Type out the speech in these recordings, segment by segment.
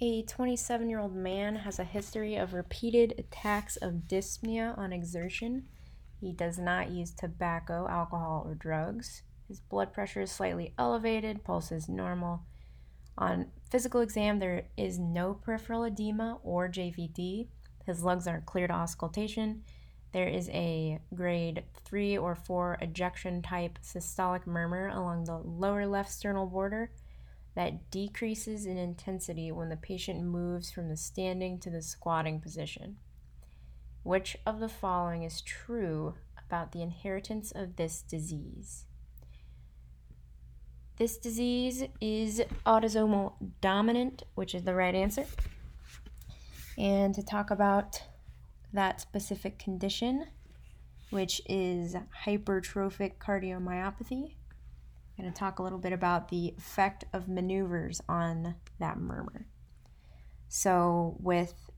A 27 year old man has a history of repeated attacks of dyspnea on exertion. He does not use tobacco, alcohol, or drugs. His blood pressure is slightly elevated, pulse is normal. On physical exam, there is no peripheral edema or JVD. His lungs are clear to auscultation. There is a grade 3 or 4 ejection type systolic murmur along the lower left sternal border that decreases in intensity when the patient moves from the standing to the squatting position. Which of the following is true about the inheritance of this disease? This disease is autosomal dominant, which is the right answer. And to talk about that specific condition, which is hypertrophic cardiomyopathy, Going to talk a little bit about the effect of maneuvers on that murmur. So, with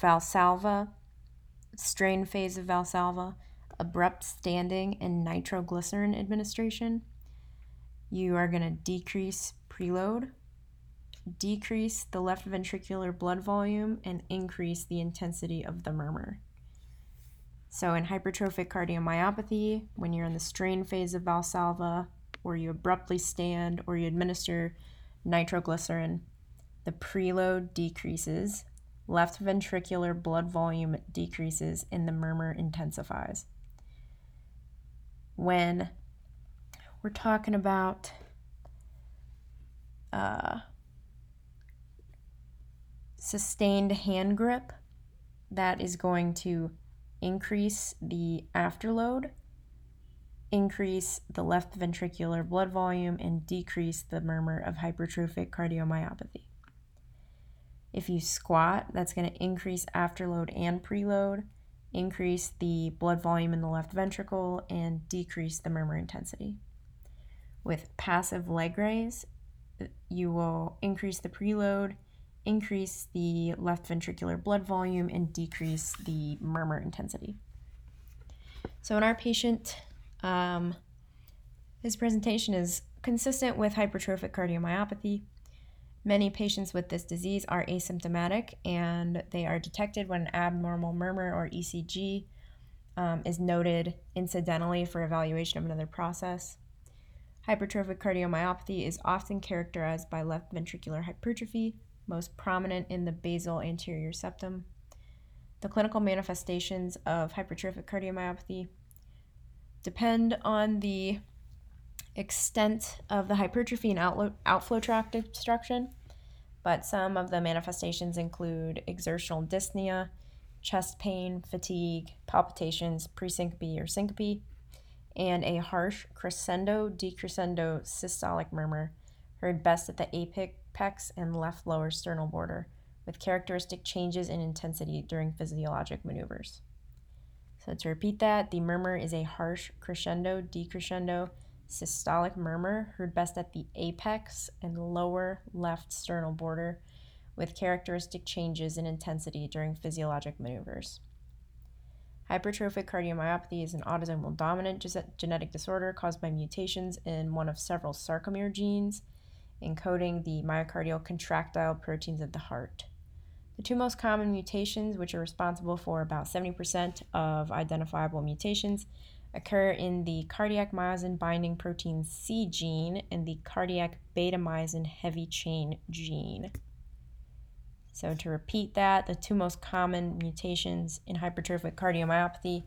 Valsalva, strain phase of Valsalva, abrupt standing, and nitroglycerin administration, you are going to decrease preload, decrease the left ventricular blood volume, and increase the intensity of the murmur. So, in hypertrophic cardiomyopathy, when you're in the strain phase of Valsalva, or you abruptly stand or you administer nitroglycerin, the preload decreases, left ventricular blood volume decreases, and the murmur intensifies. When we're talking about uh, sustained hand grip, that is going to increase the afterload increase the left ventricular blood volume and decrease the murmur of hypertrophic cardiomyopathy. If you squat, that's going to increase afterload and preload, increase the blood volume in the left ventricle, and decrease the murmur intensity. With passive leg raise, you will increase the preload, increase the left ventricular blood volume, and decrease the murmur intensity. So, in our patient um, his presentation is consistent with hypertrophic cardiomyopathy. Many patients with this disease are asymptomatic and they are detected when an abnormal murmur or ECG um, is noted incidentally for evaluation of another process. Hypertrophic cardiomyopathy is often characterized by left ventricular hypertrophy, most prominent in the basal anterior septum. The clinical manifestations of hypertrophic cardiomyopathy depend on the extent of the hypertrophy and outlo- outflow tract obstruction, but some of the manifestations include exertional dyspnea, chest pain, fatigue, palpitations, presyncope or syncope, and a harsh crescendo decrescendo systolic murmur heard best at the apex and left lower sternal border, with characteristic changes in intensity during physiologic maneuvers. To repeat that, the murmur is a harsh crescendo, decrescendo, systolic murmur heard best at the apex and lower left sternal border with characteristic changes in intensity during physiologic maneuvers. Hypertrophic cardiomyopathy is an autosomal dominant genetic disorder caused by mutations in one of several sarcomere genes encoding the myocardial contractile proteins of the heart. The two most common mutations, which are responsible for about 70% of identifiable mutations, occur in the cardiac myosin binding protein C gene and the cardiac beta myosin heavy chain gene. So, to repeat that, the two most common mutations in hypertrophic cardiomyopathy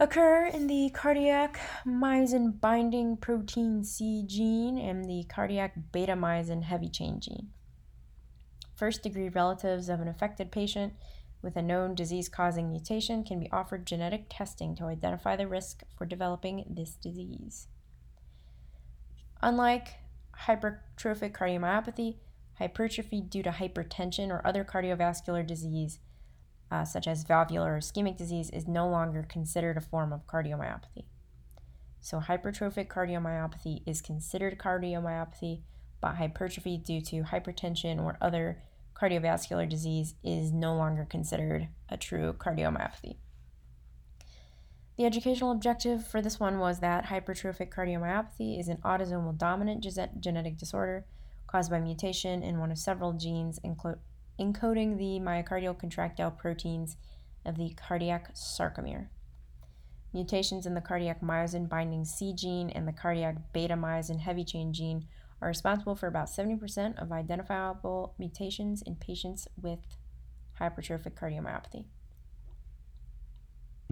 occur in the cardiac myosin binding protein C gene and the cardiac beta myosin heavy chain gene first degree relatives of an affected patient with a known disease causing mutation can be offered genetic testing to identify the risk for developing this disease. Unlike hypertrophic cardiomyopathy, hypertrophy due to hypertension or other cardiovascular disease, uh, such as valvular or ischemic disease, is no longer considered a form of cardiomyopathy. So, hypertrophic cardiomyopathy is considered cardiomyopathy, but hypertrophy due to hypertension or other cardiovascular disease is no longer considered a true cardiomyopathy. The educational objective for this one was that hypertrophic cardiomyopathy is an autosomal dominant genetic disorder caused by mutation in one of several genes encoding the myocardial contractile proteins of the cardiac sarcomere. Mutations in the cardiac myosin binding C gene and the cardiac beta myosin heavy chain gene are responsible for about 70% of identifiable mutations in patients with hypertrophic cardiomyopathy.